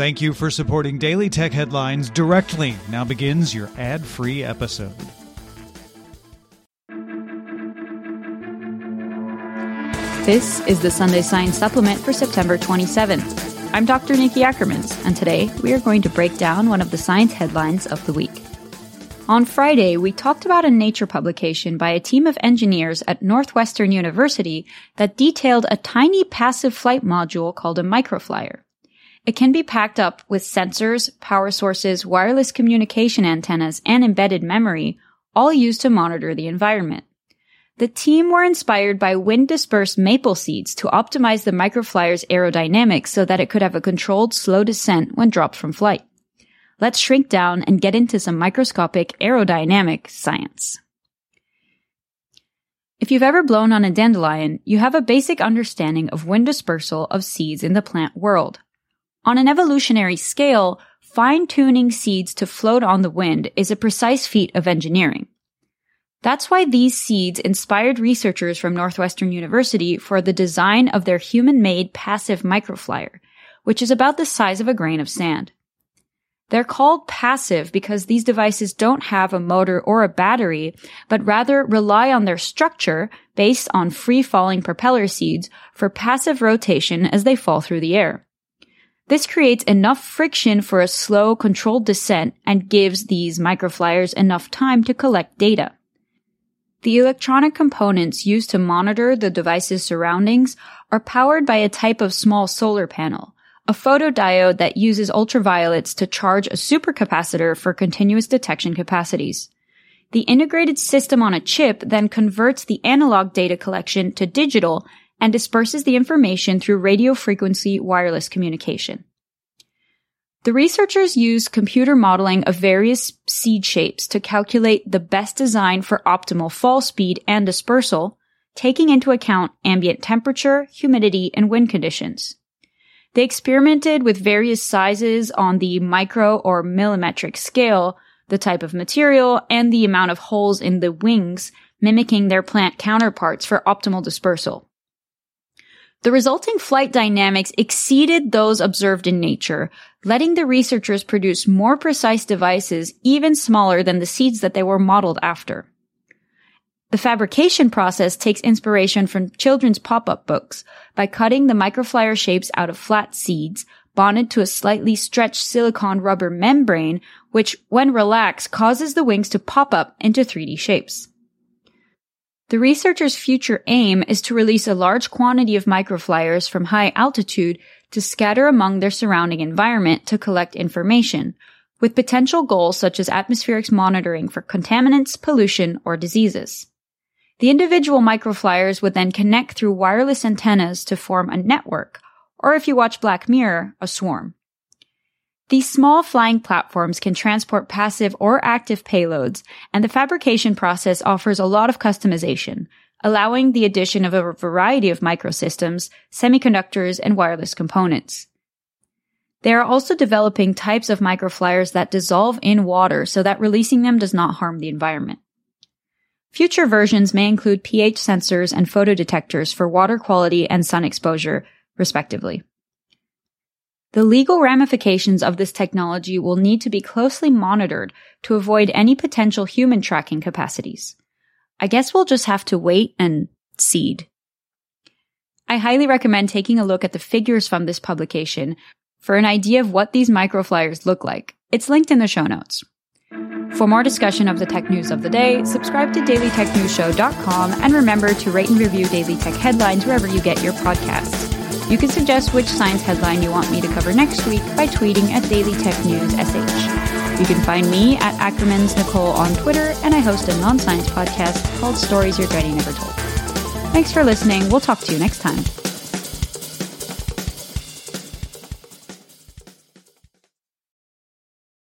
Thank you for supporting Daily Tech Headlines directly. Now begins your ad free episode. This is the Sunday Science Supplement for September 27th. I'm Dr. Nikki Ackermans, and today we are going to break down one of the science headlines of the week. On Friday, we talked about a Nature publication by a team of engineers at Northwestern University that detailed a tiny passive flight module called a microflyer. It can be packed up with sensors, power sources, wireless communication antennas, and embedded memory, all used to monitor the environment. The team were inspired by wind dispersed maple seeds to optimize the microflyer's aerodynamics so that it could have a controlled slow descent when dropped from flight. Let's shrink down and get into some microscopic aerodynamic science. If you've ever blown on a dandelion, you have a basic understanding of wind dispersal of seeds in the plant world. On an evolutionary scale, fine-tuning seeds to float on the wind is a precise feat of engineering. That's why these seeds inspired researchers from Northwestern University for the design of their human-made passive microflyer, which is about the size of a grain of sand. They're called passive because these devices don't have a motor or a battery, but rather rely on their structure based on free falling propeller seeds for passive rotation as they fall through the air. This creates enough friction for a slow, controlled descent and gives these microflyers enough time to collect data. The electronic components used to monitor the device's surroundings are powered by a type of small solar panel, a photodiode that uses ultraviolets to charge a supercapacitor for continuous detection capacities. The integrated system on a chip then converts the analog data collection to digital and disperses the information through radio frequency wireless communication. The researchers used computer modeling of various seed shapes to calculate the best design for optimal fall speed and dispersal, taking into account ambient temperature, humidity, and wind conditions. They experimented with various sizes on the micro or millimetric scale, the type of material, and the amount of holes in the wings, mimicking their plant counterparts for optimal dispersal. The resulting flight dynamics exceeded those observed in nature, letting the researchers produce more precise devices even smaller than the seeds that they were modeled after. The fabrication process takes inspiration from children's pop-up books by cutting the microflyer shapes out of flat seeds, bonded to a slightly stretched silicon rubber membrane, which, when relaxed, causes the wings to pop up into 3D shapes. The researchers' future aim is to release a large quantity of microflyers from high altitude to scatter among their surrounding environment to collect information, with potential goals such as atmospherics monitoring for contaminants, pollution, or diseases. The individual microflyers would then connect through wireless antennas to form a network, or if you watch Black Mirror, a swarm. These small flying platforms can transport passive or active payloads, and the fabrication process offers a lot of customization, allowing the addition of a variety of microsystems, semiconductors, and wireless components. They are also developing types of microflyers that dissolve in water so that releasing them does not harm the environment. Future versions may include pH sensors and photodetectors for water quality and sun exposure, respectively. The legal ramifications of this technology will need to be closely monitored to avoid any potential human tracking capacities. I guess we'll just have to wait and seed. I highly recommend taking a look at the figures from this publication for an idea of what these microflyers look like. It's linked in the show notes. For more discussion of the tech news of the day, subscribe to dailytechnewsshow.com and remember to rate and review Daily Tech headlines wherever you get your podcasts. You can suggest which science headline you want me to cover next week by tweeting at Daily Tech News SH. You can find me at Ackermans Nicole on Twitter, and I host a non-science podcast called Stories Your Granny Never Told. Thanks for listening. We'll talk to you next time.